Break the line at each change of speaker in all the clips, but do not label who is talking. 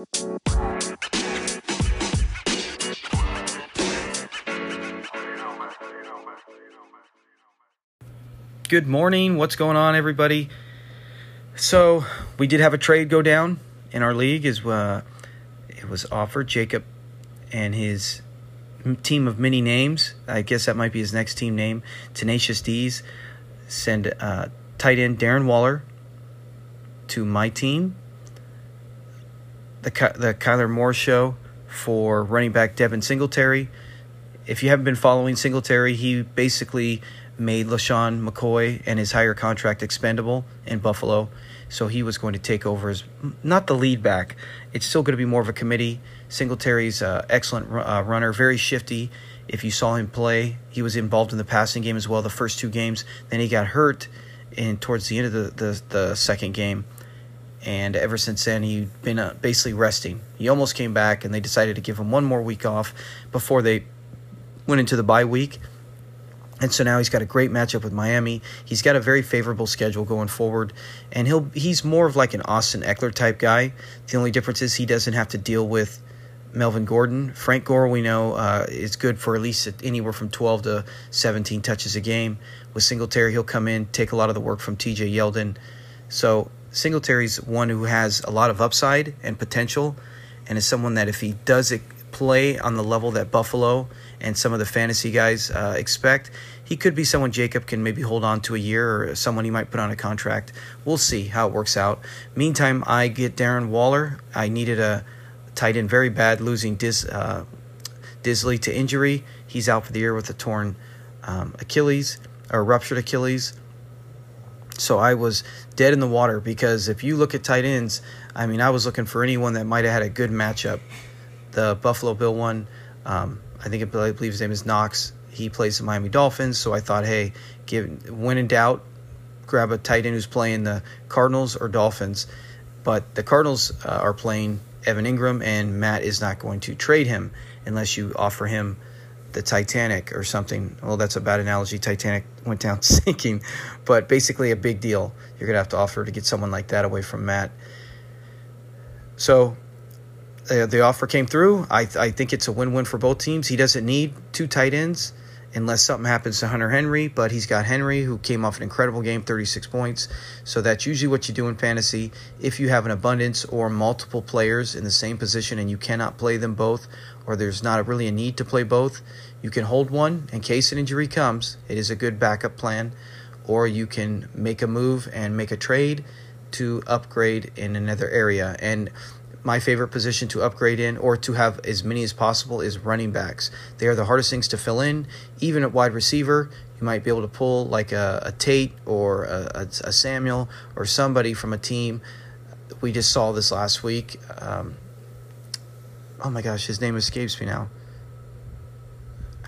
Good morning. What's going on, everybody? So we did have a trade go down in our league. Is uh, it was offered Jacob and his team of many names. I guess that might be his next team name. Tenacious D's send uh, tight end Darren Waller to my team. The the Kyler Moore show for running back Devin Singletary. If you haven't been following Singletary, he basically made LeSean McCoy and his higher contract expendable in Buffalo. So he was going to take over as not the lead back. It's still going to be more of a committee. Singletary's uh, excellent uh, runner, very shifty. If you saw him play, he was involved in the passing game as well the first two games. Then he got hurt in towards the end of the, the, the second game. And ever since then, he'd been uh, basically resting. He almost came back, and they decided to give him one more week off before they went into the bye week. And so now he's got a great matchup with Miami. He's got a very favorable schedule going forward, and he'll he's more of like an Austin Ekeler type guy. The only difference is he doesn't have to deal with Melvin Gordon. Frank Gore, we know, uh, is good for at least anywhere from 12 to 17 touches a game. With Singletary, he'll come in, take a lot of the work from TJ Yeldon. So Singletary's one who has a lot of upside and potential, and is someone that if he does play on the level that Buffalo and some of the fantasy guys uh, expect, he could be someone Jacob can maybe hold on to a year or someone he might put on a contract. We'll see how it works out. Meantime, I get Darren Waller. I needed a tight end very bad, losing Diz, uh, Dissly to injury. He's out for the year with a torn um, Achilles or ruptured Achilles. So I was dead in the water because if you look at tight ends, I mean, I was looking for anyone that might have had a good matchup. The Buffalo Bill one, um, I think I believe his name is Knox. He plays the Miami Dolphins, so I thought, hey, give when in doubt, grab a tight end who's playing the Cardinals or Dolphins. But the Cardinals uh, are playing Evan Engram, and Matt is not going to trade him unless you offer him the Titanic or something. Well, that's a bad analogy. Titanic went down sinking, but basically a big deal. You're going to have to offer to get someone like that away from Matt. So uh, the offer came through. I, I think it's a win win for both teams. He doesn't need two tight ends unless something happens to Hunter Henry, but he's got Henry who came off an incredible game, 36 points. So that's usually what you do in fantasy. If you have an abundance or multiple players in the same position and you cannot play them both, or there's not really a need to play both, you can hold one in case an injury comes. It is a good backup plan. Or you can make a move and make a trade to upgrade in another area. And my favorite position to upgrade in or to have as many as possible is running backs. They are the hardest things to fill in. Even at wide receiver, you might be able to pull like a, a Tate or a, a, Samuel or somebody from a team. We just saw this last week. Um, oh my gosh, his name escapes me now.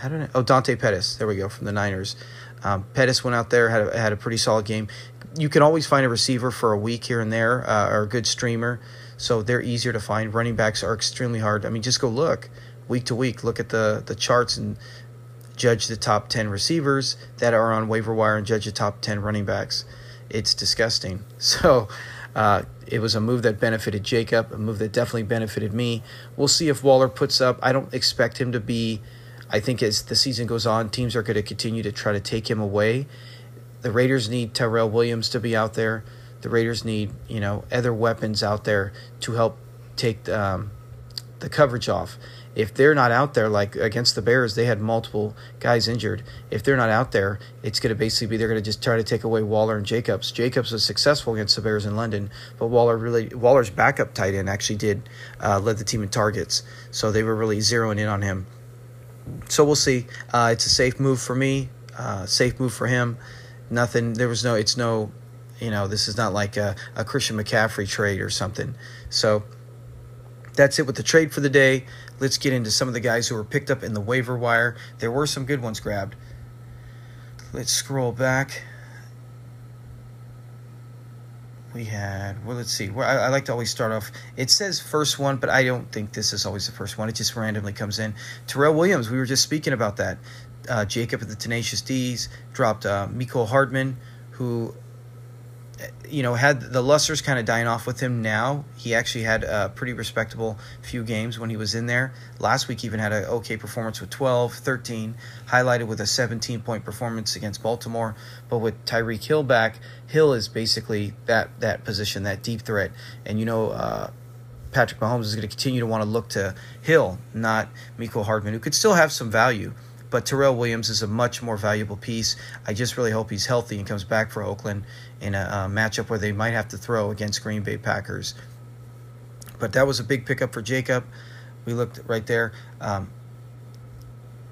I don't know. Oh, Dante Pettis. There we go from the Niners. Um, Pettis went out there had a, had a pretty solid game. You can always find a receiver for a week here and there uh, or a good streamer so they're easier to find. Running backs are extremely hard. I mean, just go look week to week, look at the, the charts and judge the top 10 receivers that are on waiver wire and judge the top 10 running backs. It's disgusting. So uh, it was a move that benefited Jacob, a move that definitely benefited me. We'll see if Waller puts up. I don't expect him to be. I think as the season goes on, teams are going to continue to try to take him away. The Raiders need Tyrell Williams to be out there the Raiders need you know other weapons out there to help take um, the coverage off. If they're not out there, like against the Bears, they had multiple guys injured. If they're not out there, it's going to basically be they're going to just try to take away Waller and Jacobs. Jacobs was successful against the Bears in London, but Waller really Waller's backup tight end actually did uh, led the team in targets, so they were really zeroing in on him. So we'll see. Uh, it's a safe move for me, uh, safe move for him. Nothing. There was no. It's no you know, this is not like a, a Christian McCaffrey trade or something. So that's it with the trade for the day. Let's get into some of the guys who were picked up in the waiver wire. There were some good ones grabbed. Let's scroll back. We had, well, let's see. Well, I, I, like to always start off. It says first one, but I don't think this is always the first one. It just randomly comes in. Terrell Williams, we were just speaking about that. Uh, Jacob at the Tenacious D's dropped uh, Mecole Hardman, who you know, had the luster's kind of dying off with him now. He actually had a pretty respectable few games when he was in there. Last week, even had an okay performance with 12, 13, highlighted with a 17 point performance against Baltimore. But with Tyreek Hill back, Hill is basically that that position, that deep threat. And you know, uh, Patrick Mahomes is going to continue to want to look to Hill, not Mecole Hardman, who could still have some value. But Tyrell Williams is a much more valuable piece. I just really hope he's healthy and comes back for Oakland in a, a matchup where they might have to throw against Green Bay Packers. But that was a big pickup for Jacob. We looked right there. Um,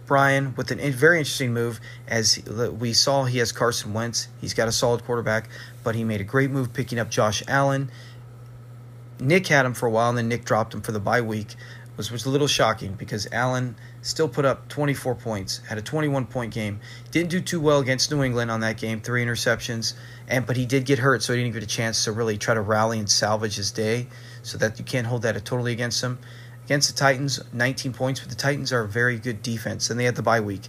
Brian with a very interesting move as we saw he has Carson Wentz. He's got a solid quarterback, but he made a great move picking up Josh Allen. Nick had him for a while, and then Nick dropped him for the bye week was, was a little shocking because Allen still put up 24 points, had a 21 point game. Didn't do too well against New England on that game, three interceptions, and but he did get hurt, so he didn't get a chance to really try to rally and salvage his day. So that you can't hold that totally against him. Against the Titans, 19 points, but the Titans are a very good defense, and they had the bye week.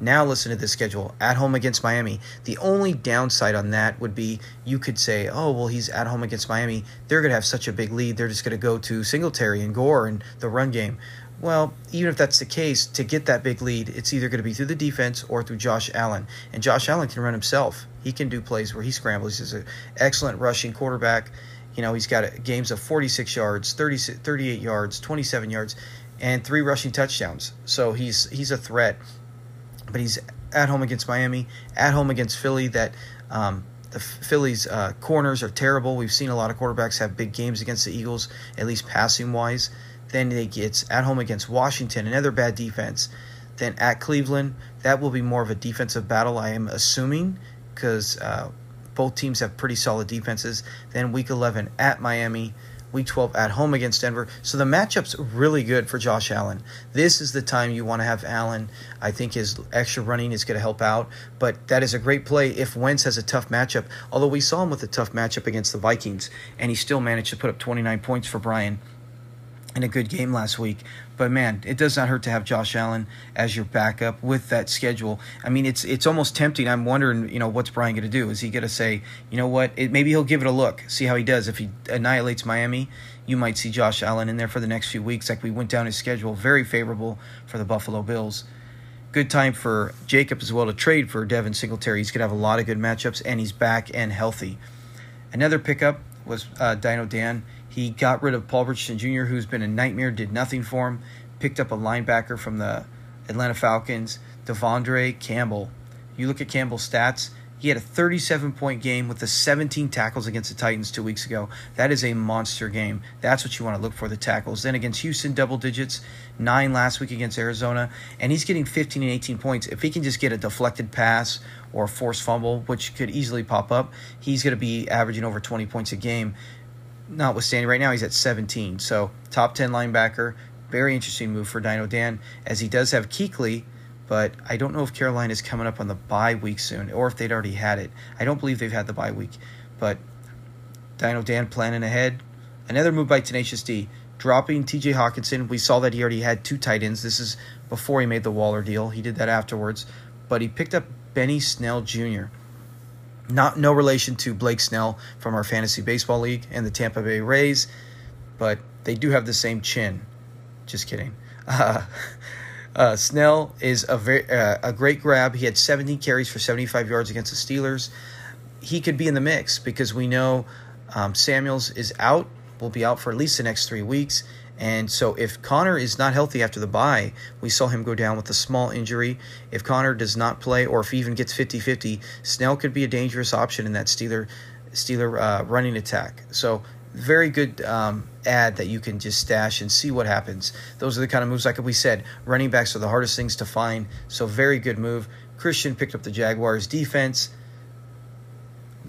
Now listen to the schedule. At home against Miami. The only downside on that would be you could say, oh, well, he's at home against Miami. They're going to have such a big lead. They're just going to go to Singletary and Gore and the run game. Well, even if that's the case, to get that big lead, it's either going to be through the defense or through Josh Allen. And Josh Allen can run himself. He can do plays where he scrambles. He's an excellent rushing quarterback. You know, he's got games of 46 yards, 30, 38 yards, 27 yards, and three rushing touchdowns. So he's he's a threat but he's at home against Miami, at home against Philly. That um, the Phillies' uh, corners are terrible. We've seen a lot of quarterbacks have big games against the Eagles, at least passing wise. Then they get at home against Washington, another bad defense. Then at Cleveland, that will be more of a defensive battle, I am assuming, because uh, both teams have pretty solid defenses. Then week 11 at Miami, Week 12 at home against Denver. So the matchup's really good for Josh Allen. This is the time you want to have Allen. I think his extra running is going to help out, but that is a great play if Wentz has a tough matchup. Although we saw him with a tough matchup against the Vikings, and he still managed to put up 29 points for Brian in a good game last week. But man, it does not hurt to have Josh Allen as your backup with that schedule. I mean, it's it's almost tempting. I'm wondering, you know, what's Brian going to do? Is he going to say, you know what? It, maybe he'll give it a look, see how he does. If he annihilates Miami, you might see Josh Allen in there for the next few weeks. Like we went down his schedule, very favorable for the Buffalo Bills. Good time for Jacob as well to trade for Devin Singletary. He's going to have a lot of good matchups, and he's back and healthy. Another pickup was uh, Dino Dan. He got rid of Paul Richardson Jr., who's been a nightmare, did nothing for him. Picked up a linebacker from the Atlanta Falcons, De'Vondre Campbell. You look at Campbell's stats, he had a 37 point game with the 17 tackles against the Titans two weeks ago. That is a monster game. That's what you want to look for the tackles. Then against Houston, double digits, nine last week against Arizona, and he's getting 15 and 18 points. If he can just get a deflected pass or a forced fumble, which could easily pop up, he's going to be averaging over 20 points a game notwithstanding, right now he's at 17. So top 10 linebacker. Very interesting move for Dino Dan, as he does have Kuechly, but I don't know if Carolina is coming up on the bye week soon, or if they'd already had it. I don't believe they've had the bye week, but Dino Dan planning ahead. Another move by Tenacious D, dropping T.J. Hockenson. We saw that he already had two tight ends. This is before he made the Waller deal. He did that afterwards, but he picked up Benny Snell Jr. Not no relation to Blake Snell from our fantasy baseball league and the Tampa Bay Rays, but they do have the same chin. Just kidding. Uh, uh, Snell is a very uh, a great grab. He had 70 carries for 75 yards against the Steelers. He could be in the mix because we know um, Samuels is out. Will be out for at least the next three weeks, and so if Conner is not healthy after the bye, we saw him go down with a small injury. If Conner does not play or if he even gets 50-50, Snell could be a dangerous option in that Steeler Steeler uh, running attack. So very good um, ad that you can just stash and see what happens. Those are the kind of moves, like we said, running backs are the hardest things to find. So very good move. Christian picked up the Jaguars defense.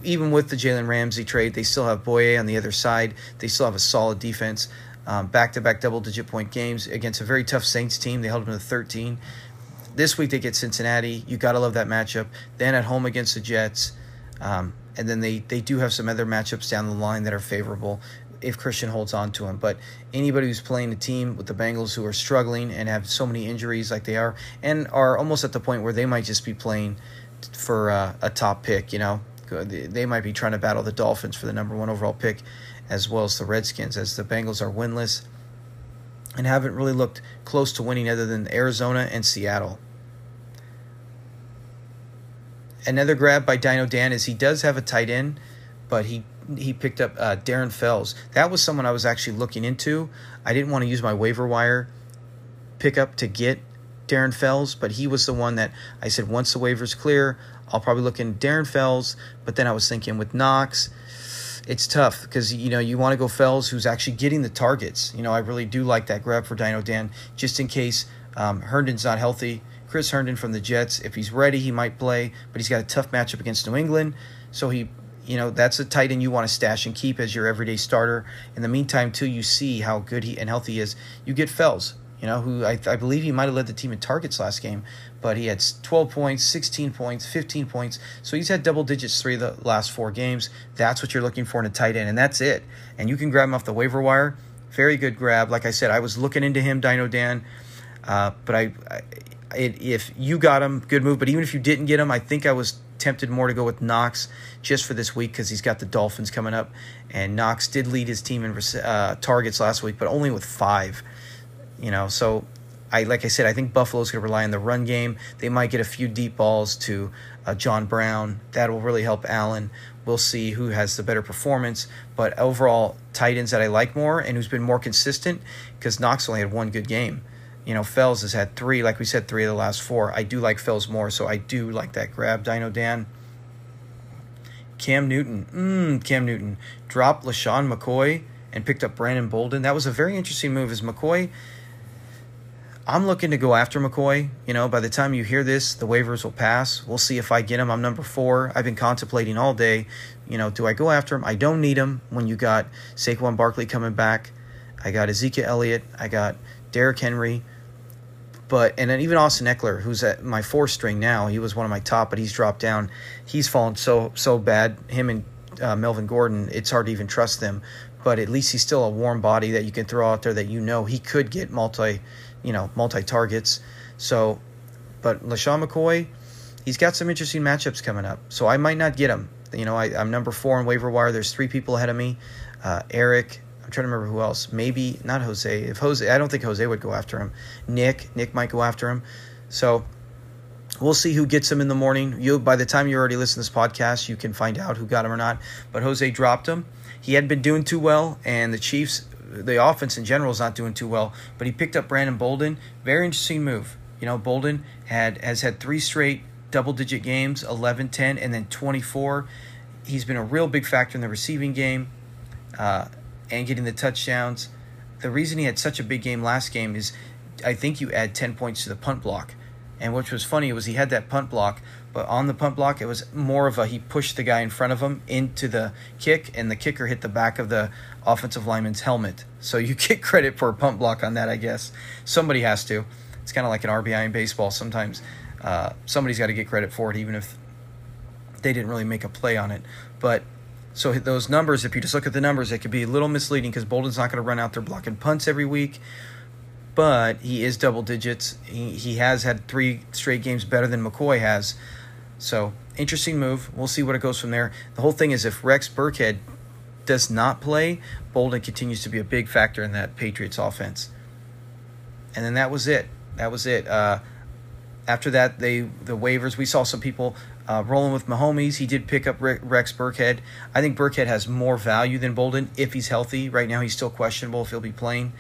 Even with the Jalen Ramsey trade, they still have Bouye on the other side. They still have a solid defense back to back double digit point games against a very tough Saints team. They held them to 13. This week they get Cincinnati. You got to love that matchup. Then at home against the Jets. Um, and then they, they do have some other matchups down the line that are favorable if Christian holds on to him. But anybody who's playing a team with the Bengals who are struggling and have so many injuries like they are, and are almost at the point where they might just be playing for uh, a top pick, you know, they might be trying to battle the Dolphins for the number one overall pick, as well as the Redskins, as the Bengals are winless and haven't really looked close to winning other than Arizona and Seattle. Another grab by Dino Dan is he does have a tight end, but he he picked up uh, Darren Fells. That was someone I was actually looking into. I didn't want to use my waiver wire pickup to get Darren Fells, but he was the one that I said once the waiver's clear, I'll probably look in Darren Fells. But then I was thinking with Knox, it's tough because you know you want to go Fells, who's actually getting the targets. You know, I really do like that grab for Dino Dan, just in case um, Herndon's not healthy. Chris Herndon from the Jets, if he's ready, he might play, but he's got a tough matchup against New England. So he, you know, that's a tight end you want to stash and keep as your everyday starter. In the meantime, till you see how good he and healthy he is, you get Fells you know, who I, I believe he might have led the team in targets last game, but he had 12 points, 16 points, 15 points. So he's had double digits three of the last four games. That's what you're looking for in a tight end, and that's it. And you can grab him off the waiver wire. Very good grab. Like I said, I was looking into him, Dino Dan, uh, but I, I it, if you got him, good move. But even if you didn't get him, I think I was tempted more to go with Knox just for this week because he's got the Dolphins coming up, and Knox did lead his team in uh, targets last week, but only with five. You know, so I like I said, I think Buffalo's going to rely on the run game. They might get a few deep balls to uh, John Brown. That will really help Allen. We'll see who has the better performance. But overall, tight ends that I like more and who's been more consistent because Knox only had one good game. You know, Fells has had three, like we said, three of the last four. I do like Fells more, so I do like that grab. Dino Dan. Cam Newton. Mmm, Cam Newton. Dropped LeSean McCoy and picked up Brandon Bolden. That was a very interesting move as McCoy – I'm looking to go after McCoy. You know, by the time you hear this, the waivers will pass. We'll see if I get him. I'm number four. I've been contemplating all day. You know, do I go after him? I don't need him when you got Saquon Barkley coming back. I got Ezekiel Elliott. I got Derrick Henry. But and then even Austin Ekeler, who's at my four string now, he was one of my top, but he's dropped down. He's fallen so so bad. Him and uh, Melvin Gordon, it's hard to even trust them. But at least he's still a warm body that you can throw out there that you know he could get multi you know, multi targets. So, but LeSean McCoy, he's got some interesting matchups coming up. So I might not get him. You know, I, am number four in waiver wire. There's three people ahead of me. Uh, Eric, I'm trying to remember who else. Maybe not Jose. If Jose, I don't think Jose would go after him. Nick, Nick might go after him. So we'll see who gets him in the morning. You, by the time you already listen to this podcast, you can find out who got him or not. But Jose dropped him. He hadn't been doing too well, and the Chiefs the offense in general is not doing too well. But he picked up Brandon Bolden. Very interesting move. You know, Bolden had has had three straight double digit games 11 10 and then 24 he's been a real big factor in the receiving game uh, and getting the touchdowns the reason he had such a big game last game is i think you add 10 points to the punt block and which was funny was he had that punt block but on the punt block, it was more of a he pushed the guy in front of him into the kick, and the kicker hit the back of the offensive lineman's helmet. So you get credit for a punt block on that, I guess. Somebody has to. It's kind of like an RBI in baseball. Sometimes uh, somebody's got to get credit for it, even if they didn't really make a play on it. But so those numbers, if you just look at the numbers, it could be a little misleading because Bolden's not going to run out there blocking punts every week but he is double digits. He, he has had three straight games better than McCoy has. So interesting move. We'll see what it goes from there. The whole thing is if Rex Burkhead does not play, Bolden continues to be a big factor in that Patriots offense. And then that was it. That was it. Uh, after that, they the waivers. We saw some people uh, rolling with Mahomes. He did pick up Rex Burkhead. I think Burkhead has more value than Bolden if he's healthy. Right now, he's still questionable if he'll be playing.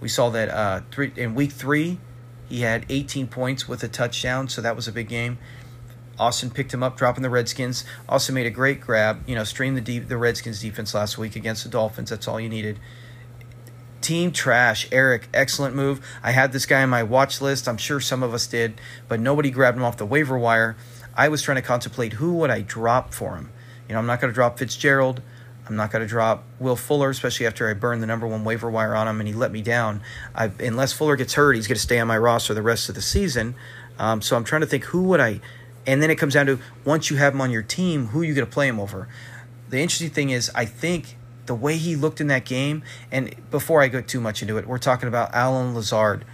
We saw that uh, three, in week three, he had 18 points with a touchdown, so that was a big game. Austin picked him up, dropping the Redskins. Also made a great grab. You know, streamed the deep, the Redskins defense last week against the Dolphins. That's all you needed. Team trash. Eric, excellent move. I had this guy on my watch list. I'm sure some of us did, but nobody grabbed him off the waiver wire. I was trying to contemplate who would I drop for him. You know, I'm not going to drop Fitzgerald. I'm not going to drop Will Fuller, especially after I burned the number one waiver wire on him and he let me down. I, unless Fuller gets hurt, he's going to stay on my roster the rest of the season. Um, so I'm trying to think who would I and then it comes down to once you have him on your team, who are you going to play him over? The interesting thing is, I think the way he looked in that game, and before I go too much into it, we're talking about Allen Lazard.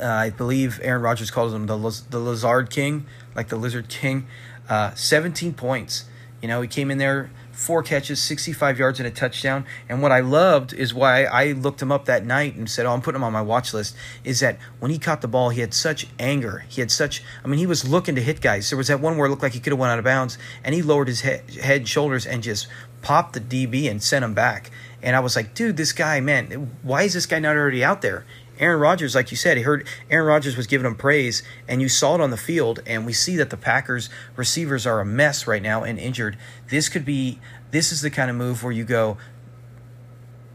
Uh, I believe Aaron Rodgers calls him the the Lizard King, like the Lizard King. Uh, 17 points. You know, he came in there four catches, 65 yards, and a touchdown. And what I loved is why I looked him up that night and said, Oh, I'm putting him on my watch list. Is that when he caught the ball, he had such anger. He had such, I mean, he was looking to hit guys. There was that one where it looked like he could have went out of bounds, and he lowered his head, head and shoulders and just popped the DB and sent him back. And I was like, dude, this guy, man, why is this guy not already out there? Aaron Rodgers, like you said, he heard Aaron Rodgers was giving him praise, and you saw it on the field. And we see that the Packers receivers are a mess right now and injured. This could be, this is the kind of move where you go,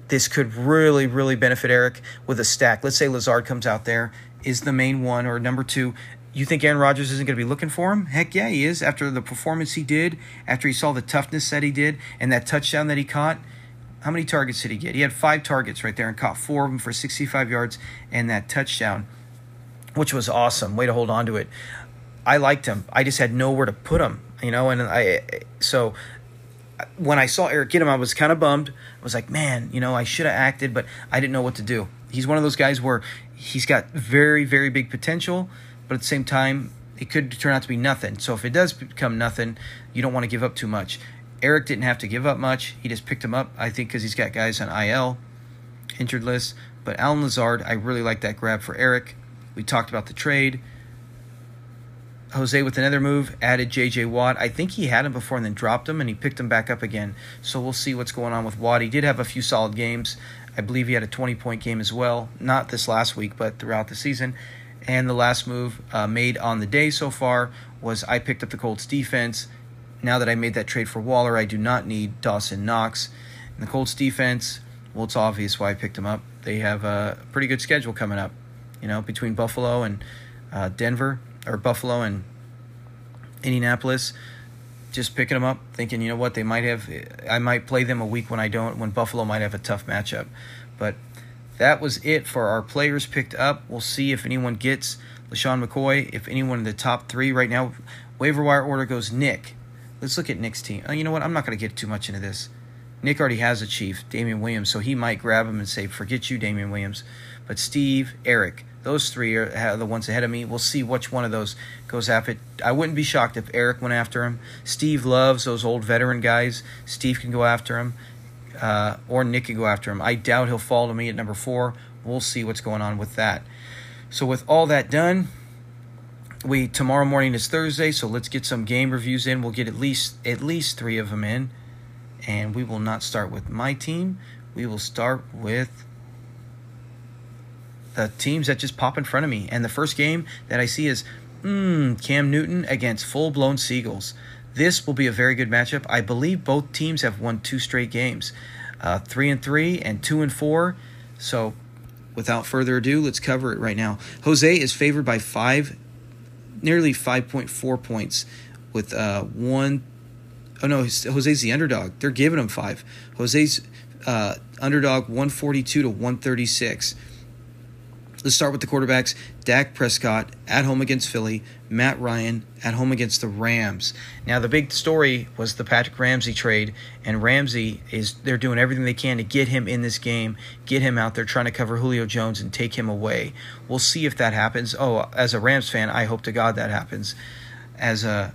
this could really, really benefit Eric with a stack. Let's say Lazard comes out there, is the main one, or number two. You think Aaron Rodgers isn't going to be looking for him? Heck yeah, he is. After the performance he did, after he saw the toughness that he did, and that touchdown that he caught, how many targets did he get? He had five targets right there and caught four of them for 65 yards and that touchdown, which was awesome. Way to hold on to it. I liked him. I just had nowhere to put him, you know, and I so when I saw Eric get him, I was kind of bummed. I was like, man, you know, I should have acted, but I didn't know what to do. He's one of those guys where he's got very, very big potential, but at the same time, it could turn out to be nothing. So if it does become nothing, you don't want to give up too much. Eric didn't have to give up much. He just picked him up, I think, because he's got guys on IL, injured list. But Allen Lazard, I really like that grab for Eric. We talked about the trade. Jose with another move added J.J. Watt. I think he had him before and then dropped him, and he picked him back up again. So we'll see what's going on with Watt. He did have a few solid games. I believe he had a 20 point game as well. Not this last week, but throughout the season. And the last move uh, made on the day so far was I picked up the Colts defense. Now that I made that trade for Waller, I do not need Dawson Knox. And the Colts defense, well, it's obvious why I picked them up. They have a pretty good schedule coming up, you know, between Buffalo and uh, Denver, or Buffalo and Indianapolis. Just picking them up, thinking, you know what, they might have, I might play them a week when I don't, when Buffalo might have a tough matchup. But that was it for our players picked up. We'll see if anyone gets LeSean McCoy, if anyone in the top three right now. Waiver wire order goes Nick, Let's look at Nick's team. Oh, you know what? I'm not going to get too much into this. Nick already has a chief, Damien Williams, so he might grab him and say, "Forget you, Damien Williams." But Steve, Eric, those three are the ones ahead of me. We'll see which one of those goes after. I wouldn't be shocked if Eric went after him. Steve loves those old veteran guys. Steve can go after him, uh, or Nick can go after him. I doubt he'll fall to me at number four. We'll see what's going on with that. So with all that done, we tomorrow morning is Thursday, so let's get some game reviews in. We'll get at least at least three of them in, and we will not start with my team. We will start with the teams that just pop in front of me. And the first game that I see is mm, Cam Newton against full blown Seagulls. This will be a very good matchup. I believe both teams have won two straight games, uh, three and three and two and four. So, without further ado, let's cover it right now. Jose is favored by five nearly 5.4 points with uh, one oh no, Jose's the underdog. They're giving him five. Jose's uh, underdog 142 to 136. Let's start with the quarterbacks. Dak Prescott at home against Philly, Matt Ryan at home against the Rams. Now the big story was the Patrick Ramsey trade, and Ramsey is they're doing everything they can to get him in this game, get him out there trying to cover Julio Jones and take him away. We'll see if that happens. Oh, as a Rams fan, I hope to God that happens. As a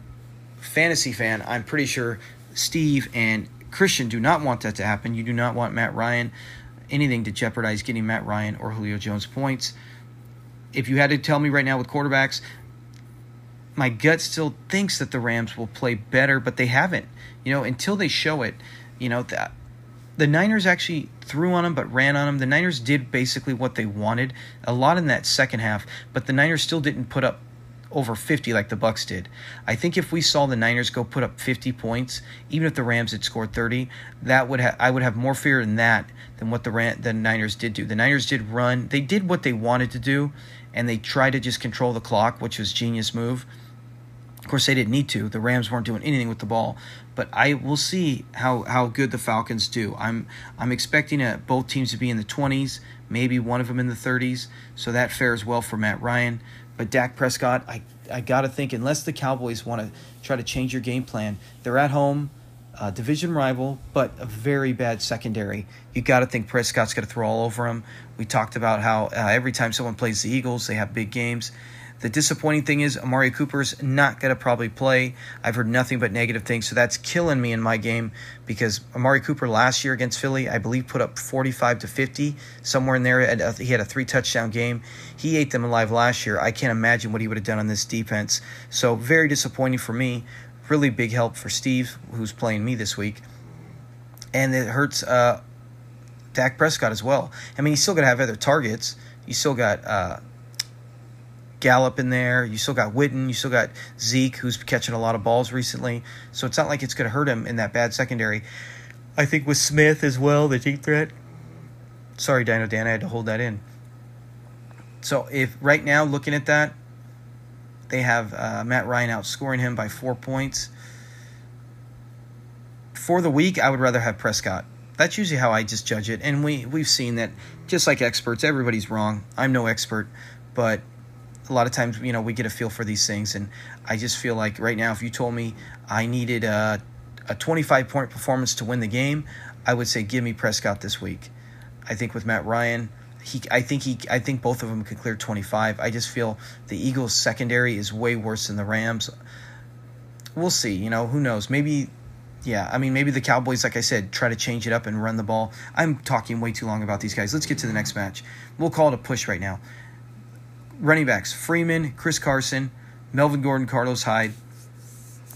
fantasy fan, I'm pretty sure Steve and Christian do not want that to happen. You do not want Matt Ryan anything to jeopardize getting Matt Ryan or Julio Jones points. If you had to tell me right now with quarterbacks, my gut still thinks that the Rams will play better, but they haven't. You know, until they show it, you know, the, the Niners actually threw on them but ran on them. The Niners did basically what they wanted, a lot in that second half, but the Niners still didn't put up over 50 like the Bucks did. I think if we saw the Niners go put up 50 points, even if the Rams had scored 30, that would ha- I would have more fear in that than what the Ram- the Niners did do. The Niners did run. They did what they wanted to do and they tried to just control the clock, which was genius move. Of course, they didn't need to. The Rams weren't doing anything with the ball, but I will see how, how good the Falcons do. I'm I'm expecting a, both teams to be in the 20s, maybe one of them in the 30s, so that fares well for Matt Ryan. But Dak Prescott, I I gotta think unless the Cowboys want to try to change your game plan, they're at home, uh, division rival, but a very bad secondary. You got to think Prescott's going to throw all over them. We talked about how uh, every time someone plays the Eagles, they have big games. The disappointing thing is Amari Cooper's not going to probably play. I've heard nothing but negative things, so that's killing me in my game because Amari Cooper last year against Philly, I believe, put up 45 to 50, somewhere in there. He had a three touchdown game. He ate them alive last year. I can't imagine what he would have done on this defense. So, very disappointing for me. Really big help for Steve, who's playing me this week. And it hurts uh, Dak Prescott as well. I mean, he's still going to have other targets. You still got. Uh, Gallup in there. You still got Witten. You still got Zeke, who's catching a lot of balls recently. So it's not like it's going to hurt him in that bad secondary. I think with Smith as well, the deep threat. Sorry, Dino Dan, I had to hold that in. So if right now looking at that, they have uh, Matt Ryan outscoring him by four points. For the week, I would rather have Prescott. That's usually how I just judge it, and we we've seen that. Just like experts, everybody's wrong. I'm no expert, but a lot of times, you know, we get a feel for these things, and I just feel like right now, if you told me I needed a, a 25 point performance to win the game, I would say give me Prescott this week. I think with Matt Ryan, he, I think he, I think both of them could clear 25. I just feel the Eagles' secondary is way worse than the Rams. We'll see. You know, who knows? Maybe yeah, I mean, maybe the Cowboys, like I said, try to change it up and run the ball. I'm talking way too long about these guys. Let's get to the next match. We'll call it a push right now running backs Freeman, Chris Carson, Melvin Gordon, Carlos Hyde.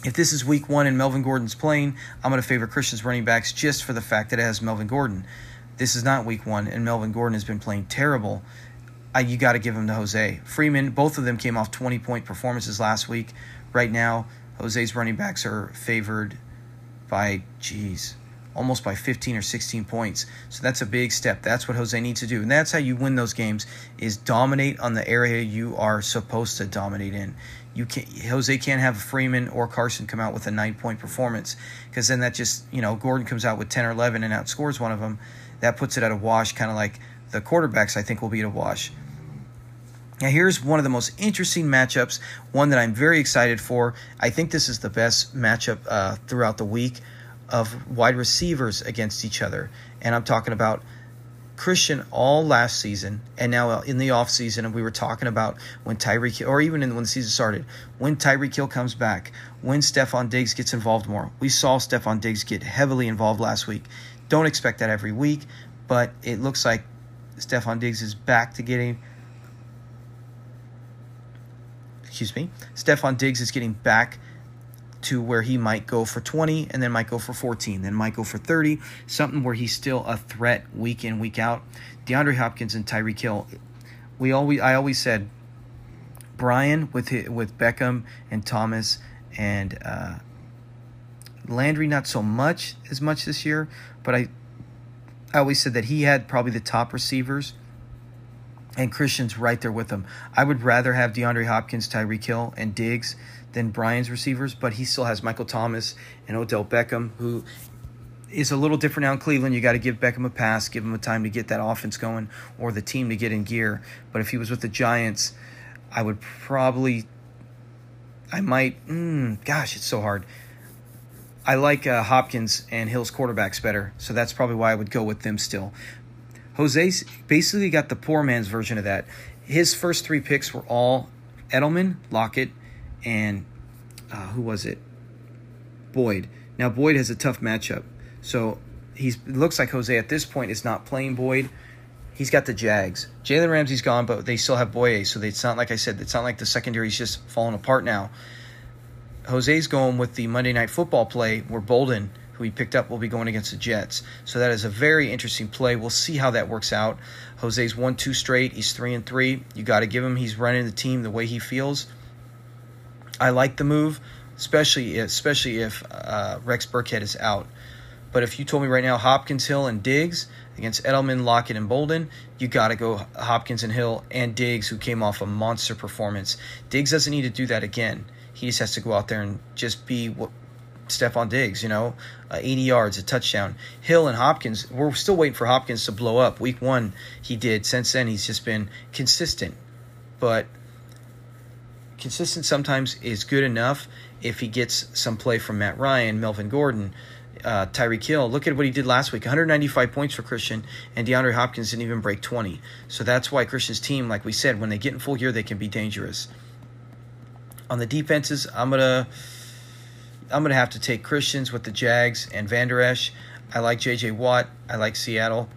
If this is week one and Melvin Gordon's playing, I'm going to favor Christian's running backs just for the fact that it has Melvin Gordon. This is not week one, and Melvin Gordon has been playing terrible. I, you got to give him to Jose. Freeman, both of them came off 20 point performances last week. Right now, Jose's running backs are favored by, geez, almost by 15 or 16 points. So that's a big step. That's what Jose needs to do. And that's how you win those games is dominate on the area you are supposed to dominate in. You can Jose can't have Freeman or Carson come out with a 9-point performance because then that just, you know, Gordon comes out with 10 or 11 and outscores one of them. That puts it at a wash kind of like the quarterbacks I think will be at a wash. Now, here's one of the most interesting matchups, one that I'm very excited for. I think this is the best matchup uh, throughout the week of wide receivers against each other. And I'm talking about Christian all last season and now in the offseason, and we were talking about when Tyreek or even in, when the season started, when Tyreek Hill comes back, when Stefon Diggs gets involved more. We saw Stefon Diggs get heavily involved last week. Don't expect that every week, but it looks like Stefon Diggs is back to getting excuse me. Stefon Diggs is getting back to where he might go for 20 and then might go for 14, then might go for 30, something where he's still a threat week in, week out. DeAndre Hopkins and Tyreek Hill, we always I always said Brian with with Beckham and Thomas and uh, Landry not so much as much this year, but I I always said that he had probably the top receivers and Christian's right there with them. I would rather have DeAndre Hopkins, Tyreek Hill, and Diggs than Brian's receivers, but he still has Michael Thomas and Odell Beckham, who is a little different now in Cleveland. You got to give Beckham a pass, give him a time to get that offense going, or the team to get in gear. But if he was with the Giants, I would probably, I might, mm, gosh, it's so hard. I like uh, Hopkins and Hill's quarterbacks better, so that's probably why I would go with them still. Jose basically got the poor man's version of that. His first three picks were all Edelman, Lockett, and uh, who was it? Boyd. Now Boyd has a tough matchup, so it looks like Jose at this point is not playing Boyd. He's got the Jags. Jalen Ramsey's gone, but they still have Bouye, so it's not like I said. It's not like the secondary's just falling apart now. Jose's going with the Monday Night Football play where Bolden, who he picked up, will be going against the Jets. So that is a very interesting play. We'll see how that works out. Jose's won two straight. He's three and three. You got to give him. He's running the team the way he feels. I like the move, especially especially if uh, Rex Burkhead is out. But if you told me right now Hopkins, Hill, and Diggs against Edelman, Lockett, and Bolden, you got to go Hopkins and Hill and Diggs, who came off a monster performance. Diggs doesn't need to do that again. He just has to go out there and just be what Stefon Diggs, you know, uh, 80 yards, a touchdown. Hill and Hopkins, we're still waiting for Hopkins to blow up. Week one, he did. Since then, he's just been consistent. But consistent sometimes is good enough if he gets some play from Matt Ryan, Melvin Gordon, uh, Tyreek Hill. Look at what he did last week 195 points for Christian, and DeAndre Hopkins didn't even break 20. So that's why Christian's team, like we said, when they get in full gear, they can be dangerous. On the defenses, I'm gonna I'm gonna have to take Christians with the Jags and Vander Esch. I like J.J. Watt. I like Seattle,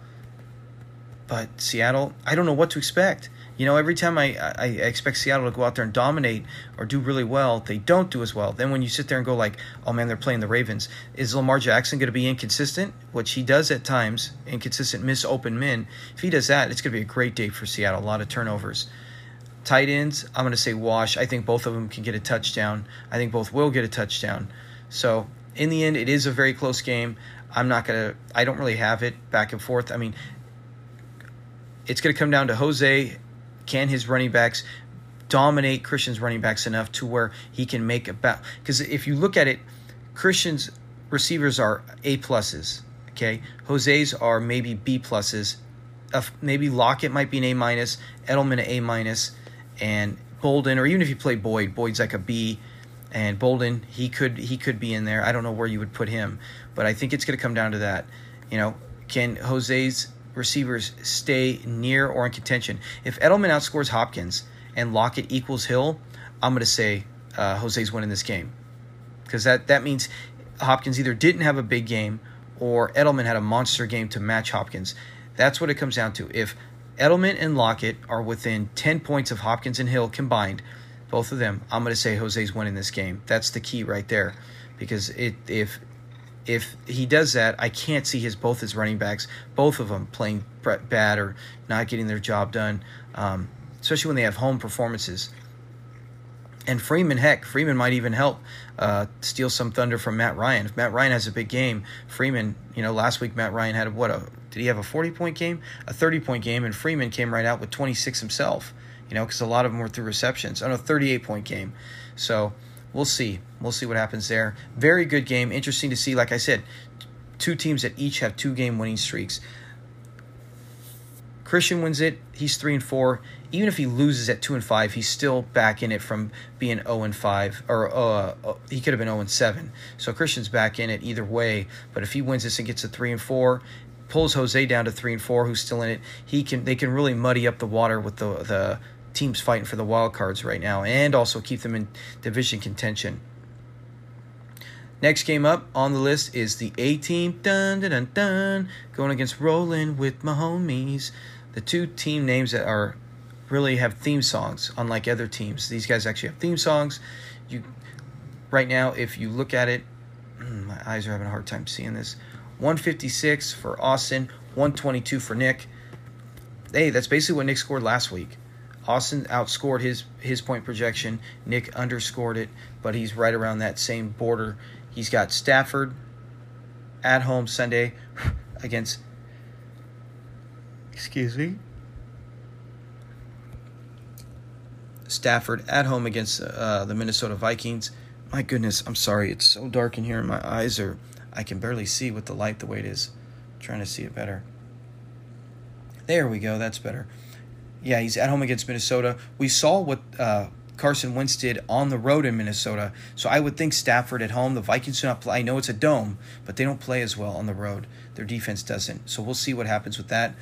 but Seattle, I don't know what to expect. You know, every time I, I expect Seattle to go out there and dominate or do really well, they don't do as well. Then when you sit there and go like, oh man, they're playing the Ravens, is Lamar Jackson going to be inconsistent? Which he does at times, inconsistent miss open men. If he does that, it's going to be a great day for Seattle. A lot of turnovers. Tight ends, I'm going to say wash. I think both of them can get a touchdown. I think both will get a touchdown. So in the end, it is a very close game. I'm not going to, I don't really have it back and forth. I mean, it's going to come down to Jose can his running backs dominate Christian's running backs enough to where he can make a bat? Because if you look at it, Christian's receivers are A pluses. Okay, Jose's are maybe B pluses. Maybe Lockett might be an A minus, Edelman an A minus, and Bolden, or even if you play Boyd, Boyd's like a B, and Bolden he could he could be in there. I don't know where you would put him, but I think it's going to come down to that. You know, can Jose's receivers stay near or in contention. If Edelman outscores Hopkins and Lockett equals Hill, I'm going to say uh, Jose's winning this game because that that means Hopkins either didn't have a big game or Edelman had a monster game to match Hopkins. That's what it comes down to. If Edelman and Lockett are within 10 points of Hopkins and Hill combined, both of them, I'm going to say Jose's winning this game. That's the key right there. Because it, if if he does that, I can't see his both his running backs, both of them playing bad or not getting their job done, um, especially when they have home performances. And Freeman, heck, Freeman might even help uh, steal some thunder from Matt Ryan. If Matt Ryan has a big game, Freeman, you know, last week Matt Ryan had what a did he have a forty point game, a thirty point game, and Freeman came right out with twenty six himself. You know, because a lot of them were through receptions. On a thirty eight point game, so we'll see. We'll see what happens there. Very good game. Interesting to see. Like I said, two teams that each have two game winning streaks. Christian wins it. He's three and four. Even if he loses at two and five, he's still back in it from being zero and five, or uh, uh, he could have been zero and seven. So Christian's back in it either way. But if he wins this and gets a three and four, pulls Jose down to three and four, who's still in it, he can they can really muddy up the water with the the teams fighting for the wild cards right now and also keep them in division contention. Next game up on the list is the A team, dun dun dun dun, going against Rolling with my homies. The two team names that are really have theme songs, unlike other teams. These guys actually have theme songs. You right now, if you look at it, hmm, my eyes are having a hard time seeing this. 156 for Austin, 122 for Nick. Hey, that's basically what Nick scored last week. Austin outscored his his point projection. Nick underscored it, but he's right around that same border. He's got Stafford at home Sunday against excuse me. Stafford at home against uh, the Minnesota Vikings. My goodness, I'm sorry. It's so dark in here and my eyes are I can barely see with the light the way it is. I'm trying to see it better. There we go. That's better. Yeah, he's at home against Minnesota. We saw what uh, Carson Wentz did on the road in Minnesota. So I would think Stafford at home. The Vikings do not play. I know it's a dome, but they don't play as well on the road. Their defense doesn't. So we'll see what happens with that.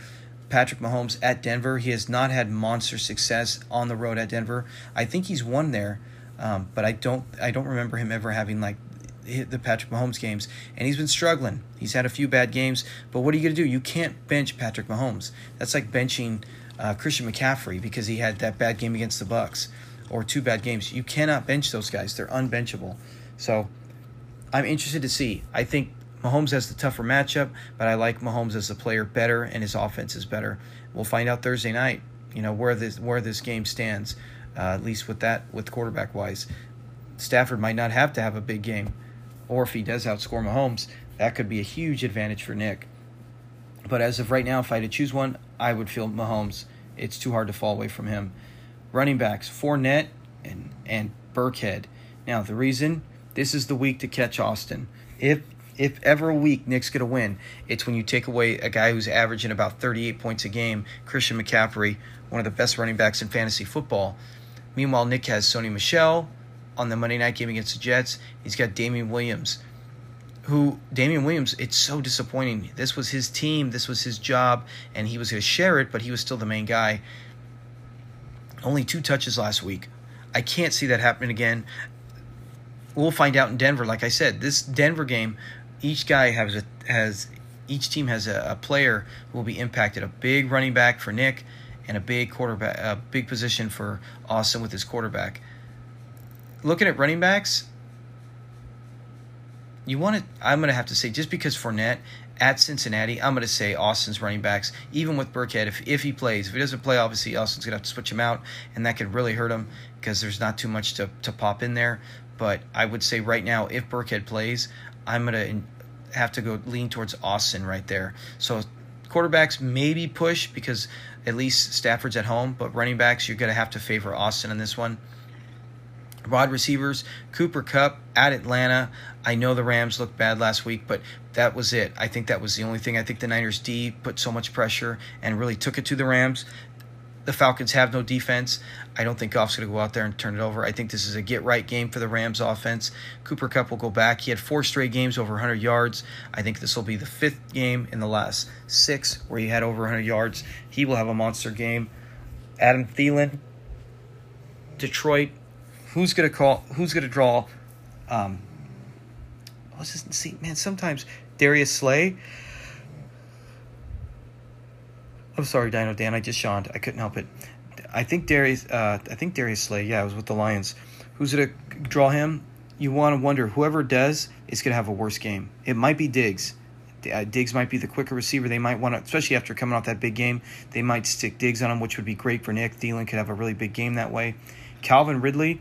Patrick Mahomes at Denver. He has not had monster success on the road at Denver. I think he's won there, um, but I don't. I don't remember him ever having like the Patrick Mahomes games, and he's been struggling. He's had a few bad games, but what are you going to do? You can't bench Patrick Mahomes. That's like benching uh, Christian McCaffrey because he had that bad game against the Bucks or two bad games. You cannot bench those guys; they're unbenchable. So I'm interested to see. I think Mahomes has the tougher matchup, but I like Mahomes as a player better, and his offense is better. We'll find out Thursday night. You know where this where this game stands, uh, at least with that with quarterback wise. Stafford might not have to have a big game, or if he does outscore Mahomes, that could be a huge advantage for Nick. But as of right now, if I had to choose one, I would feel Mahomes it's too hard to fall away from him. Running backs, Fournette and and Burkhead. Now the reason this is the week to catch Austin. If if ever a week Nick's gonna win, it's when you take away a guy who's averaging about 38 points a game, Christian McCaffrey, one of the best running backs in fantasy football. Meanwhile, Nick has Sony Michel on the Monday night game against the Jets. He's got Damien Williams who Damien Williams, it's so disappointing. This was his team, this was his job, and he was going to share it, but he was still the main guy. Only two touches last week. I can't see that happening again. We'll find out in Denver. Like I said, this Denver game, each guy has a has each team has a, a player who will be impacted. A big running back for Nick, and a big quarterback, a big position for Austin with his quarterback. Looking at running backs, you want to. I'm going to have to say just because Fournette at Cincinnati, I'm going to say Austin's running backs, even with Burkhead, if, if he plays. If he doesn't play, obviously Austin's going to have to switch him out, and that could really hurt him because there's not too much to, to pop in there. But I would say right now, if Burkhead plays, I'm going to have to go lean towards Austin right there. So quarterbacks maybe push because at least Stafford's at home, but running backs, you're going to have to favor Austin in this one. Wide receivers, Cooper Kupp at Atlanta. I know the Rams looked bad last week, but that was it. I think that was the only thing. I think the Niners D put so much pressure and really took it to the Rams. The Falcons have no defense. I don't think Goff's going to go out there and turn it over. I think this is a get right game for the Rams offense. Cooper Kupp will go back. He had four straight games over 100 yards. I think this will be the fifth game in the last six where he had over 100 yards. He will have a monster game. Adam Thielen, Detroit. Who's going to call? Who's going to draw? Um, what's his see? Man, sometimes Darius Slay I'm sorry, Dino Dan. I just yawned. I couldn't help it. I think Darius. Uh, I think Darius Slay. Yeah, I was with the Lions. Who's gonna draw him? You want to wonder whoever does is gonna have a worse game. It might be Diggs. Uh, Diggs might be the quicker receiver. They might want to, especially after coming off that big game, they might stick Diggs on him, which would be great for Nick. Thielen could have a really big game that way. Calvin Ridley,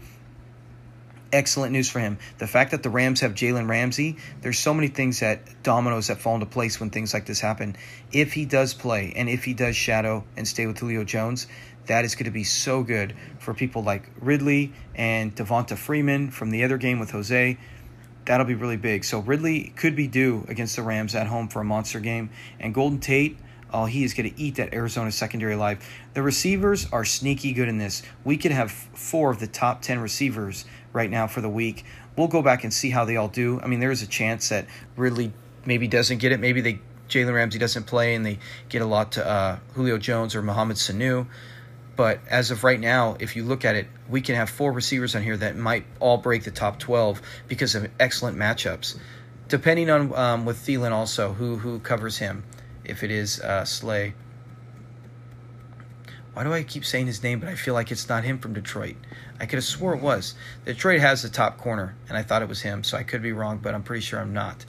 excellent news for him. The fact that the Rams have Jalen Ramsey, there's so many things that dominoes that fall into place when things like this happen. If he does play and if he does shadow and stay with Julio Jones, that is going to be so good for people like Ridley and Devonta Freeman from the other game with Jose. That'll be really big. So Ridley could be due against the Rams at home for a monster game. And Golden Tate, oh, he is going to eat that Arizona secondary alive. The receivers are sneaky good in this. We could have four of the top 10 receivers right now for the week. We'll go back and see how they all do. I mean, there's a chance that Ridley maybe doesn't get it. Maybe they Jalen Ramsey doesn't play and they get a lot to uh, Julio Jones or Mohamed Sanu. But as of right now, if you look at it, we can have four receivers on here that might all break the top 12 because of excellent matchups. Depending on um, with Thielen also, who who covers him, if it is uh, Slay. Why do I keep saying his name, but I feel like it's not him from Detroit? I could have swore it was. Detroit has the top corner, and I thought it was him, so I could be wrong, but I'm pretty sure I'm not.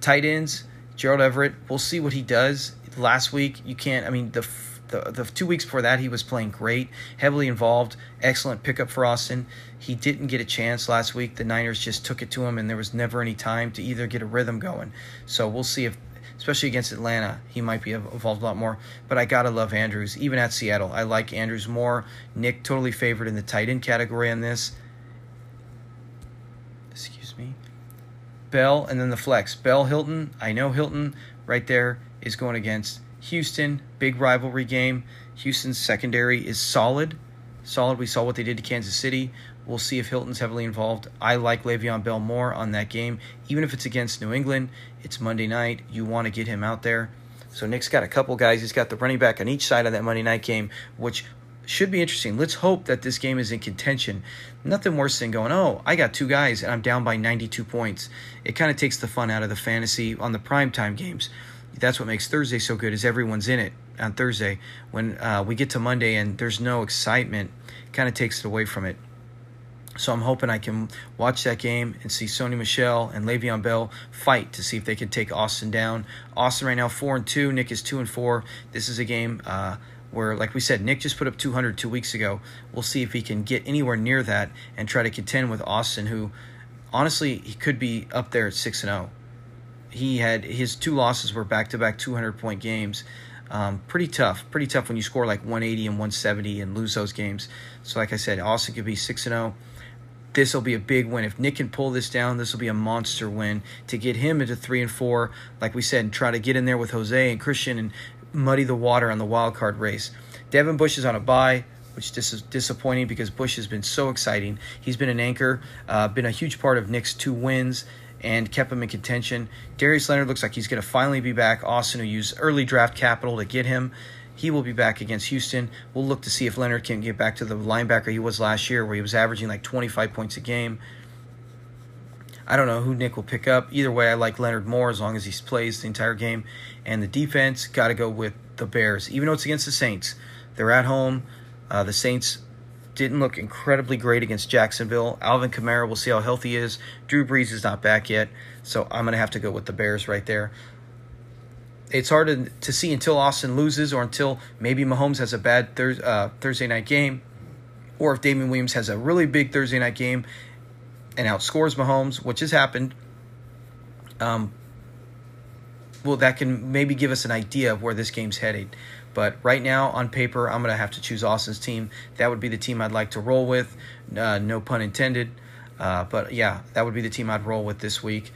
Tight ends, Gerald Everett. We'll see what he does. Last week, you can't. I mean, the the, the two weeks before that, he was playing great, heavily involved, excellent pickup for Austin. He didn't get a chance last week. The Niners just took it to him, and there was never any time to either get a rhythm going. So we'll see if especially against Atlanta, he might be evolved a lot more. But I gotta love Andrews, even at Seattle. I like Andrews more. Nick totally favored in the tight end category on this. Excuse me. Bell and then the flex. Bell Hilton. I know Hilton right there is going against Houston. Big rivalry game. Houston's secondary is solid. Solid. We saw what they did to Kansas City. We'll see if Hilton's heavily involved. I like Le'Veon Bell more on that game, even if it's against New England. It's Monday night. You want to get him out there. So Nick's got a couple guys. He's got the running back on each side of that Monday night game, which should be interesting. Let's hope that this game is in contention. Nothing worse than going, oh, I got two guys and I'm down by 92 points. It kind of takes the fun out of the fantasy on the primetime games. That's what makes Thursday so good is everyone's in it on Thursday. When uh, we get to Monday and there's no excitement, kind of takes it away from it. So I'm hoping I can watch that game and see Sony Michel and Le'Veon Bell fight to see if they can take Austin down. Austin right now four and two. Nick is two and four. This is a game uh, where, like we said, Nick just put up 200 two weeks ago. We'll see if he can get anywhere near that and try to contend with Austin, who honestly he could be up there at six and zero. Oh. He had his two losses were back to back 200 point games. Um, pretty tough, pretty tough when you score like 180 and 170 and lose those games. So, like I said, Austin could be six and zero. This will be a big win. If Nick can pull this down, this will be a monster win to get him into three and four, like we said, and try to get in there with Jose and Christian and muddy the water on the wild card race. Devin Bush is on a bye, which is disappointing because Bush has been so exciting. He's been an anchor, uh, been a huge part of Nick's two wins and kept him in contention. Darius Leonard looks like he's going to finally be back. Austin, who used early draft capital to get him, He will be back against Houston. We'll look to see if Leonard can get back to the linebacker he was last year, where he was averaging like 25 points a game. I don't know who Nick will pick up. Either way, I like Leonard more as long as he plays the entire game. And the defense, got to go with the Bears, even though it's against the Saints. They're at home. Uh, the Saints didn't look incredibly great against Jacksonville. Alvin Kamara, we'll see how healthy he is. Drew Brees is not back yet, so I'm going to have to go with the Bears right there. It's hard to, to see until Austin loses or until maybe Mahomes has a bad thir- uh, Thursday night game, or if Damien Williams has a really big Thursday night game and outscores Mahomes, which has happened. Um, well, that can maybe give us an idea of where this game's headed. But right now, on paper, I'm going to have to choose Austin's team. That would be the team I'd like to roll with. Uh, no pun intended. Uh, but yeah, that would be the team I'd roll with this week.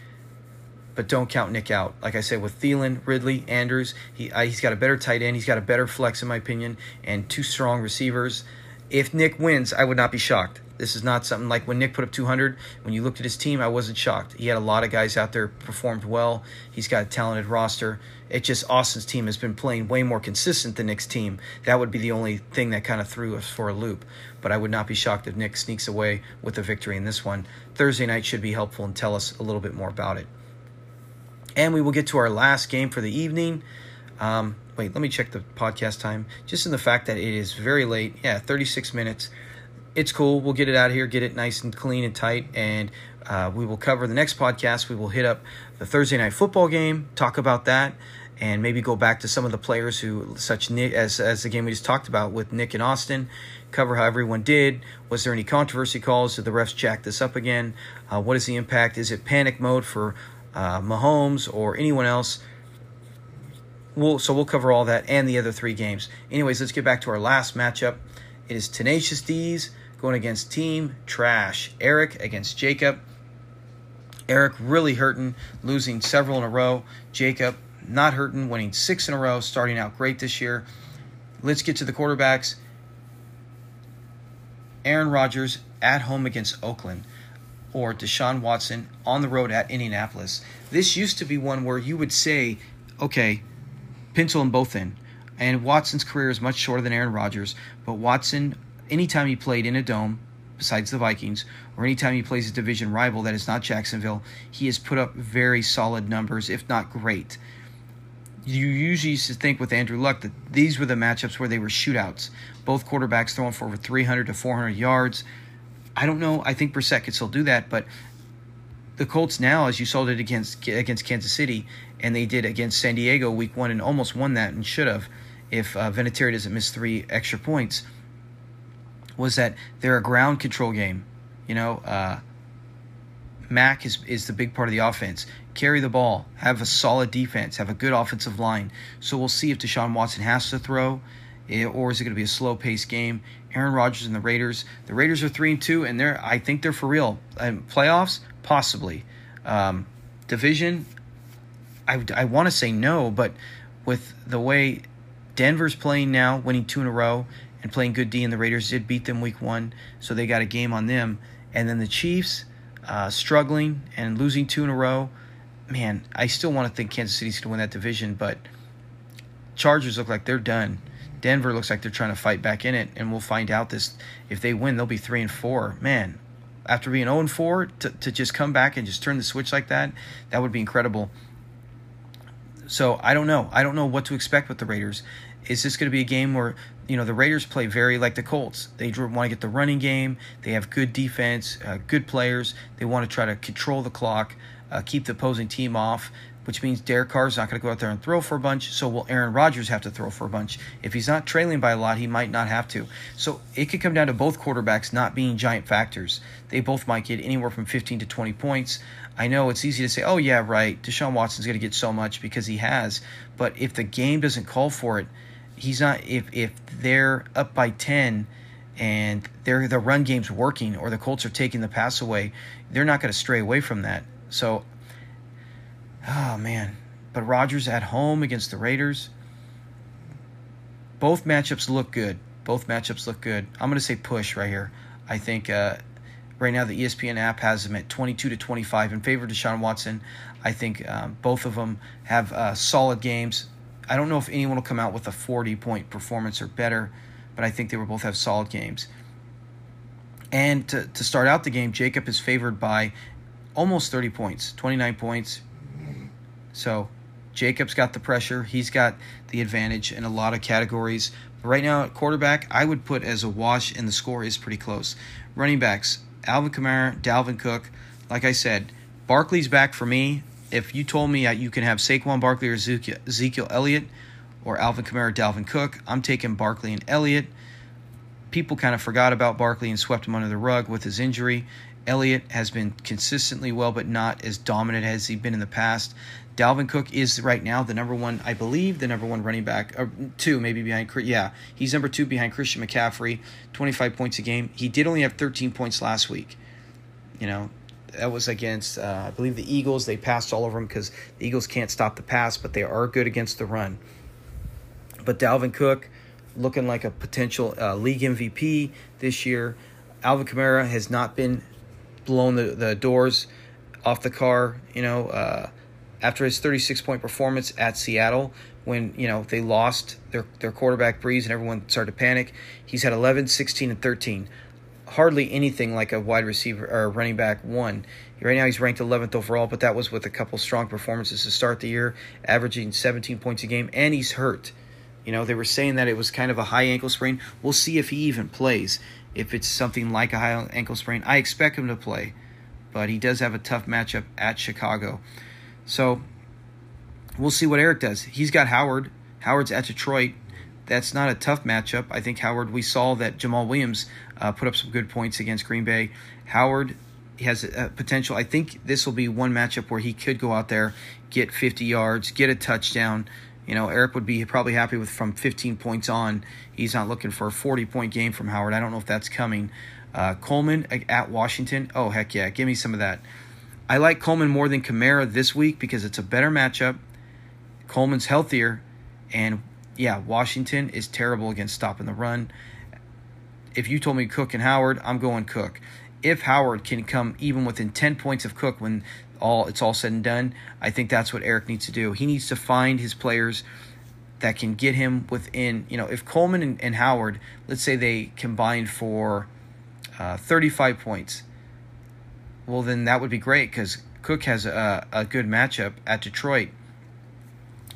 But don't count Nick out. Like I said, with Thielen, Ridley, Andrews, he he's got a better tight end. He's got a better flex, in my opinion, and two strong receivers. If Nick wins, I would not be shocked. This is not something like when Nick put up 200. When you looked at his team, I wasn't shocked. He had a lot of guys out there performed well. He's got a talented roster. It just Austin's team has been playing way more consistent than Nick's team. That would be the only thing that kind of threw us for a loop. But I would not be shocked if Nick sneaks away with a victory in this one. Thursday night should be helpful and tell us a little bit more about it. And we will get to our last game for the evening. Um, wait, let me check the podcast time. Just in the fact that it is very late. Yeah, 36 minutes it's cool. We'll get it out of here, get it nice and clean and tight, and uh, we will cover the next podcast. We will hit up the Thursday night football game, talk about that, and maybe go back to some of the players who, such Nick as as the game we just talked about with Nick and Austin, cover how everyone did. Was there any controversy calls? Did the refs jack this up again? Uh, what is the impact? Is it panic mode for uh, Mahomes or anyone else? We'll, so we'll cover all that and the other three games. Anyways, let's get back to our last matchup. It is Tenacious D's going against Team Trash. Eric against Jacob. Eric really hurting, losing several in a row. Jacob not hurting, winning six in a row, starting out great this year. Let's get to the quarterbacks. Aaron Rodgers at home against Oakland, or Deshaun Watson on the road at Indianapolis. This used to be one where you would say, okay, pencil them both in. And Watson's career is much shorter than Aaron Rodgers, but Watson anytime he played in a dome, besides the Vikings, or anytime he plays a division rival that is not Jacksonville, he has put up very solid numbers, if not great. You usually used to think with Andrew Luck that these were the matchups where they were shootouts. Both quarterbacks throwing for over 300 to 400 yards. I don't know. I think Brissett could still do that, but the Colts now, as you saw it against against Kansas City, and they did against San Diego week one, and almost won that, and should have if uh, doesn't miss three extra points was that they're a ground control game. You know, uh, Mack is, is the big part of the offense. Carry the ball, have a solid defense, have a good offensive line. So we'll see if Deshaun Watson has to throw, eh, or is it going to be a slow paced game? Aaron Rodgers and the Raiders. The Raiders are three and two, and they're I think they're for real. And playoffs, possibly. Um, division, I I want to say no, but with the way Denver's playing now, winning two in a row, and playing good D, and the Raiders did beat them week one, so they got a game on them. And then the Chiefs uh, struggling and losing two in a row. Man, I still want to think Kansas City's going to win that division, but Chargers look like they're done. Denver looks like they're trying to fight back in it, and we'll find out this. If they win, they'll be three and four. Man, after being 0 and 4, to, to just come back and just turn the switch like that, that would be incredible. So I don't know. I don't know what to expect with the Raiders. Is this going to be a game where you know the Raiders play very like the Colts? They want to get the running game. They have good defense, uh, good players. They want to try to control the clock, uh, keep the opposing team off. Which means Derek Carr's not going to go out there and throw for a bunch. So will Aaron Rodgers have to throw for a bunch? If he's not trailing by a lot, he might not have to. So it could come down to both quarterbacks not being giant factors. They both might get anywhere from 15 to 20 points. I know it's easy to say, oh, yeah, right, Deshaun Watson's going to get so much because he has. But if the game doesn't call for it, he's not if if they're up by 10 and their the run game's working or the Colts are taking the pass away, they're not going to stray away from that. So oh man, but Rodgers at home against the Raiders both matchups look good. Both matchups look good. I'm going to say push right here. I think uh, right now the ESPN app has them at 22 to 25 in favor of Deshaun Watson. I think um, both of them have uh, solid games I don't know if anyone will come out with a 40 point performance or better, but I think they will both have solid games. And to, to start out the game, Jacob is favored by almost 30 points, 29 points. So Jacob's got the pressure. He's got the advantage in a lot of categories. But right now, at quarterback, I would put as a wash, and the score is pretty close. Running backs, Alvin Kamara, Dalvin Cook. Like I said, Barkley's back for me. If you told me you can have Saquon Barkley or Ezekiel, Elliott or Alvin Kamara, Dalvin Cook, I'm taking Barkley and Elliott. People kind of forgot about Barkley and swept him under the rug with his injury. Elliott has been consistently well, but not as dominant as he's been in the past. Dalvin Cook is right now the number one, I believe, the number one running back, or two maybe behind. Yeah, he's number two behind Christian McCaffrey, 25 points a game. He did only have 13 points last week. You know, that was against, uh, I believe, the Eagles. They passed all over him because the Eagles can't stop the pass, but they are good against the run. But Dalvin Cook, looking like a potential uh, league MVP this year. Alvin Kamara has not been blown the, the doors off the car, you know, uh, after his 36 point performance at Seattle when, you know, they lost their, their quarterback Brees and everyone started to panic. He's had 11, 16, and 13. Hardly anything like a wide receiver or running back one. Right now he's ranked 11th overall, but that was with a couple strong performances to start the year, averaging 17 points a game, and he's hurt. You know, they were saying that it was kind of a high ankle sprain. We'll see if he even plays if it's something like a high ankle sprain. I expect him to play, but he does have a tough matchup at Chicago. So we'll see what Eric does. He's got Howard. Howard's at Detroit. That's not a tough matchup. I think Howard, we saw that Jamaal Williams uh, put up some good points against Green Bay. Howard has a potential. I think this will be one matchup where he could go out there, get 50 yards, get a touchdown. You know, Eric would be probably happy with from 15 points on. He's not looking for a 40 point game from Howard. I don't know if that's coming. Uh, Coleman at Washington. Oh, heck yeah. Give me some of that. I like Coleman more than Kamara this week because it's a better matchup. Coleman's healthier. And yeah, Washington is terrible against stopping the run. If you told me Cook and Howard, I'm going Cook. If Howard can come even within 10 points of Cook when all it's all said and done. I think that's what Eric needs to do. He needs to find his players that can get him within, you know, if Coleman and, and Howard, let's say they combined for uh, 35 points, well, then that would be great because Cook has a, a good matchup at Detroit.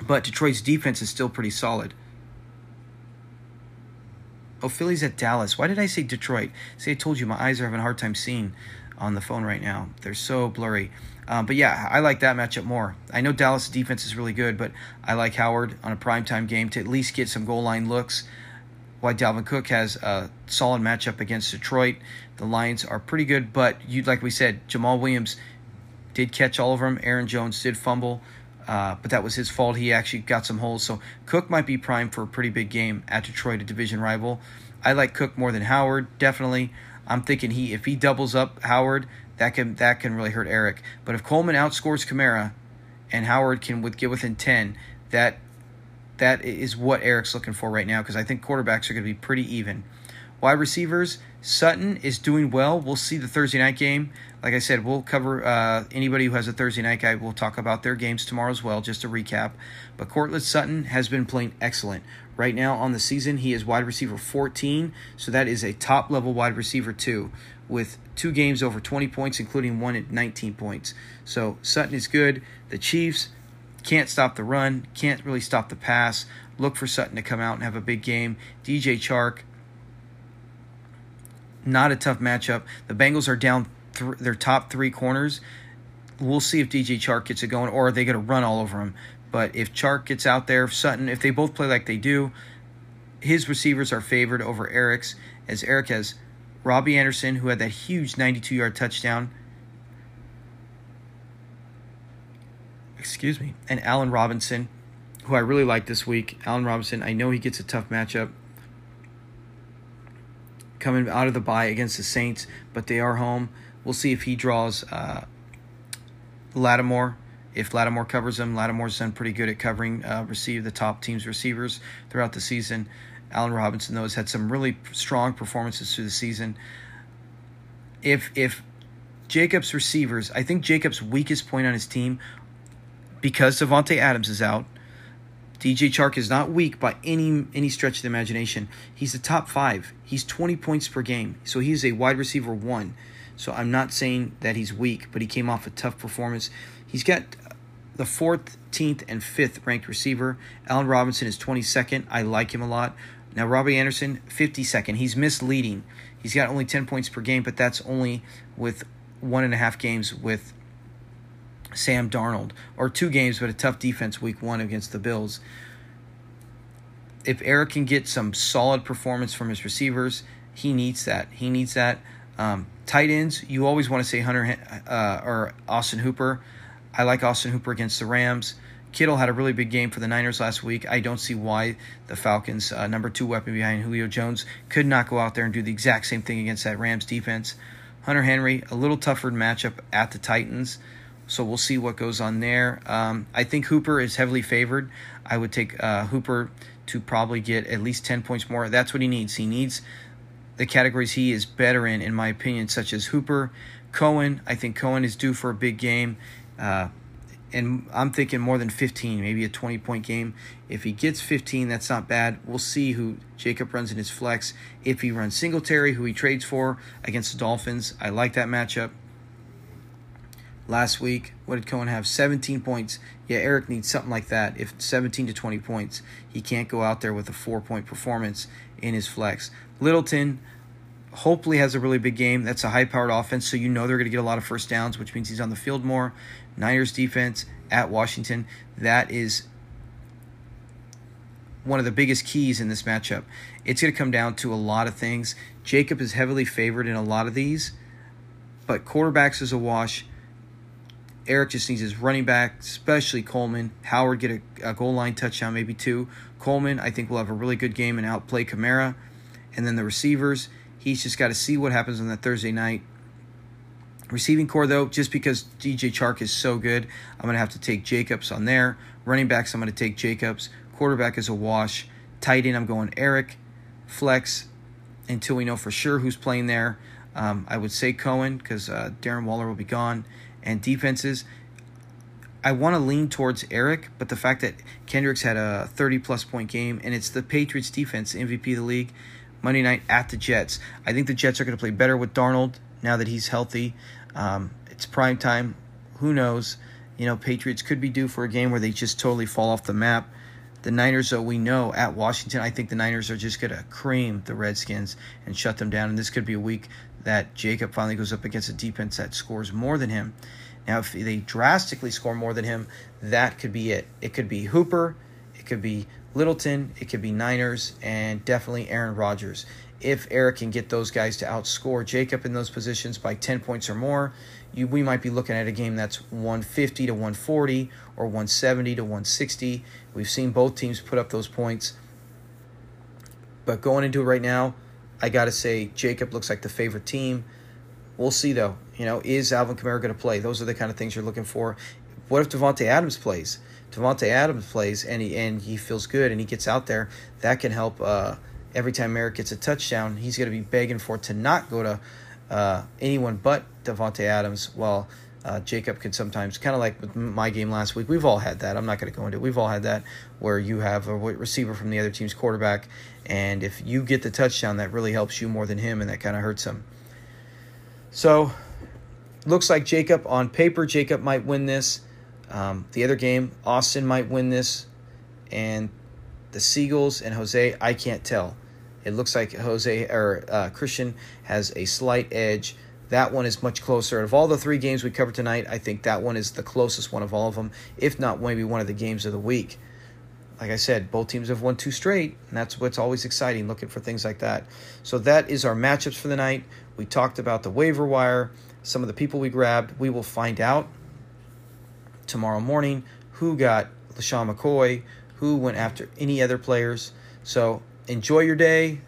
But Detroit's defense is still pretty solid. Oh, Philly's at Dallas. Why did I say Detroit? See, I told you my eyes are having a hard time seeing on the phone right now. They're so blurry. Um, but yeah, I like that matchup more. I know Dallas' defense is really good, but I like Howard on a primetime game to at least get some goal line looks. Why Dalvin Cook has a solid matchup against Detroit. The Lions are pretty good, but you like we said, Jamaal Williams did catch all of them. Aaron Jones did fumble, uh, but that was his fault. He actually got some holes. So Cook might be primed for a pretty big game at Detroit, a division rival. I like Cook more than Howard, definitely. I'm thinking he if he doubles up Howard, that can that can really hurt Eric. But if Coleman outscores Kamara, and Howard can with, get within ten, that that is what Eric's looking for right now because I think quarterbacks are going to be pretty even. Wide receivers, Sutton is doing well. We'll see the Thursday night game. Like I said, we'll cover uh, anybody who has a Thursday night guy. We'll talk about their games tomorrow as well, just to recap. But Courtland Sutton has been playing excellent. Right now on the season, he is wide receiver 14, so that is a top level wide receiver, too with two games over 20 points, including one at 19 points. So Sutton is good. The Chiefs can't stop the run, can't really stop the pass. Look for Sutton to come out and have a big game. DJ Chark, not a tough matchup. The Bengals are down th- their top three corners. We'll see if DJ Chark gets it going, or are they going to run all over him? But if Chark gets out there, Sutton, if they both play like they do, his receivers are favored over Eric's, as Eric has Robbie Anderson, who had that huge 92 yard touchdown. Excuse me. And Allen Robinson, who I really like this week. Allen Robinson, I know he gets a tough matchup coming out of the bye against the Saints, but they are home. We'll see if he draws uh, Lattimore. If Lattimore covers him, Lattimore's done pretty good at covering uh, receive the top team's receivers throughout the season. Allen Robinson, though, has had some really strong performances through the season. If if Jacobs receivers, I think Jacobs' weakest point on his team, because Davante Adams is out, DJ Chark is not weak by any any stretch of the imagination. He's the top five. He's 20 points per game, so he's a wide receiver one. So I'm not saying that he's weak, but he came off a tough performance. He's got the 14th and 5th ranked receiver. Allen Robinson is 22nd. I like him a lot. Now, Robbie Anderson, 52nd. He's misleading. He's got only 10 points per game, but that's only with one and a half games with Sam Darnold, or two games, but a tough defense week one against the Bills. If Eric can get some solid performance from his receivers, he needs that. He needs that. Um, tight ends, you always want to say Hunter uh, or Austin Hooper. I like Austin Hooper against the Rams. Kittle had a really big game for the Niners last week. I don't see why the Falcons, uh, number two weapon behind Julio Jones, could not go out there and do the exact same thing against that Rams defense. Hunter Henry, a little tougher matchup at the Titans, so we'll see what goes on there. Um, I think Hooper is heavily favored. I would take uh, Hooper to probably get at least 10 points more. That's what he needs. He needs the categories he is better in, in my opinion, such as Hooper, Cohen. I think Cohen is due for a big game. Uh, and I'm thinking more than 15, maybe a 20 point game. If he gets 15, that's not bad. We'll see who Jacob runs in his flex. If he runs Singletary, who he trades for against the Dolphins, I like that matchup. Last week, what did Cohen have? 17 points. Yeah, Eric needs something like that. If 17 to 20 points, he can't go out there with a four point performance in his flex. Littleton, hopefully has a really big game. That's a high powered offense, so you know they're going to get a lot of first downs, which means he's on the field more. Niners defense at Washington, that is one of the biggest keys in this matchup. It's going to come down to a lot of things. Jacob is heavily favored in a lot of these, but quarterbacks is a wash. Eric just needs his running back, especially Coleman. Howard get a, a goal line touchdown, maybe two. Coleman, I think, will have a really good game and outplay Kamara. And then the receivers, He's just got to see what happens on that Thursday night. Receiving core, though, just because DJ Chark is so good, I'm going to have to take Jacobs on there. Running backs, I'm going to take Jacobs. Quarterback is a wash. Tight end, I'm going Eric. Flex, until we know for sure who's playing there. Um, I would say Cohen because uh, Darren Waller will be gone. And defenses, I want to lean towards Eric, but the fact that Kendricks had a 30 plus point game and it's the Patriots defense, MVP of the league, Monday night at the Jets. I think the Jets are going to play better with Darnold now that he's healthy. Um, it's prime time. Who knows? You know, Patriots could be due for a game where they just totally fall off the map. The Niners, though, we know at Washington, I think the Niners are just going to cream the Redskins and shut them down. And this could be a week that Jacob finally goes up against a defense that scores more than him. Now, if they drastically score more than him, that could be it. It could be Hooper, it could be Littleton, it could be Niners, and definitely Aaron Rodgers. If Eric can get those guys to outscore Jacob in those positions by 10 points or more, you, we might be looking at a game that's 150 to 140 or 170 to 160. We've seen both teams put up those points. But going into it right now, I got to say Jacob looks like the favorite team. We'll see though. You know, is Alvin Kamara going to play? Those are the kind of things you're looking for. What if Davante Adams plays? Davante Adams plays and he and he feels good and he gets out there, that can help. Uh, every time Eric gets a touchdown, he's going to be begging for it to not go to uh, anyone but Davante Adams. While uh, Jacob can sometimes, kind of like with my game last week, we've all had that. I'm not going to go into it. We've all had that where you have a receiver from the other team's quarterback, and if you get the touchdown, that really helps you more than him, and that kind of hurts him. So, looks like Jacob on paper, Jacob might win this. Um, the other game, Austin might win this, and the Seagulls and Jose, I can't tell. It looks like Jose or uh, Christian has a slight edge. That one is much closer. Of all the three games we covered tonight, I think that one is the closest one of all of them, if not maybe one of the games of the week. Like I said, both teams have won two straight, and that's what's always exciting, looking for things like that. So that is our matchups for the night. We talked about the waiver wire, some of the people we grabbed. We will find out tomorrow morning who got LeSean McCoy, who went after any other players. So enjoy your day.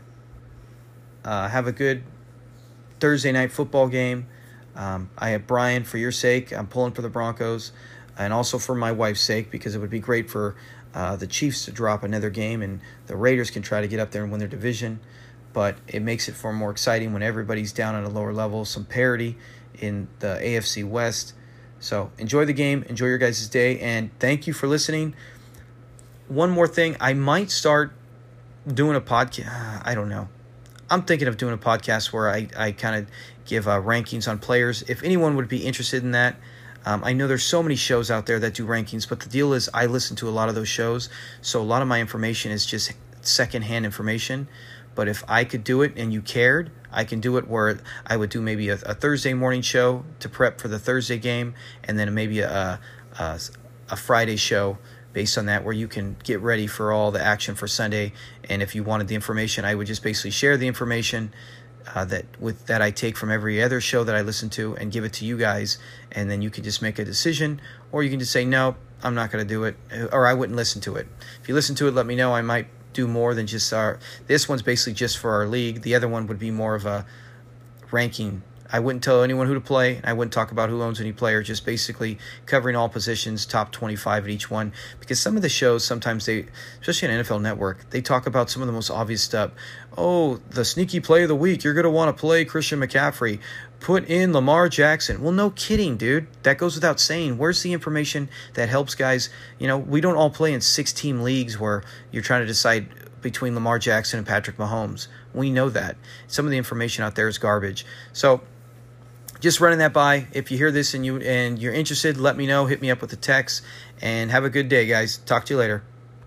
Uh, have a good Thursday night football game. Um, I have Brian for your sake. I'm pulling for the Broncos, and also for my wife's sake because it would be great for uh, the Chiefs to drop another game, and the Raiders can try to get up there and win their division. But it makes it far more exciting when everybody's down at a lower level. Some parity in the AFC West. So enjoy the game, enjoy your guys' day, and thank you for listening. one more thing, I might start doing a podcast. I don't know. I'm thinking of doing a podcast where I, I kind of give uh, rankings on players. If anyone would be interested in that, um, I know there's so many shows out there that do rankings, but the deal is I listen to a lot of those shows, so a lot of my information is just secondhand information. But if I could do it and you cared, I can do it where I would do maybe a, a Thursday morning show to prep for the Thursday game, and then maybe a, a, a Friday show based on that where you can get ready for all the action for Sunday. And if you wanted the information, I would just basically share the information uh, that with that I take from every other show that I listen to and give it to you guys, and then you can just make a decision, or you can just say no, I'm not going to do it, or I wouldn't listen to it. If you listen to it, let me know. I might do more than just our. This one's basically just for our league. The other one would be more of a ranking I wouldn't tell anyone who to play. I wouldn't talk about who owns any player. Just basically covering all positions, top 25 at each one. Because some of the shows, sometimes they, especially on NFL Network, they talk about some of the most obvious stuff. Oh, the sneaky play of the week. You're going to want to play Christian McCaffrey. Put in Lamar Jackson. Well, no kidding, dude. That goes without saying. Where's the information that helps guys? You know, we don't all play in six team leagues where you're trying to decide between Lamar Jackson and Patrick Mahomes. We know that. Some of the information out there is garbage. So, just running that by. If you hear this and you and you're interested, let me know. Hit me up with a text and have a good day, guys. Talk to you later.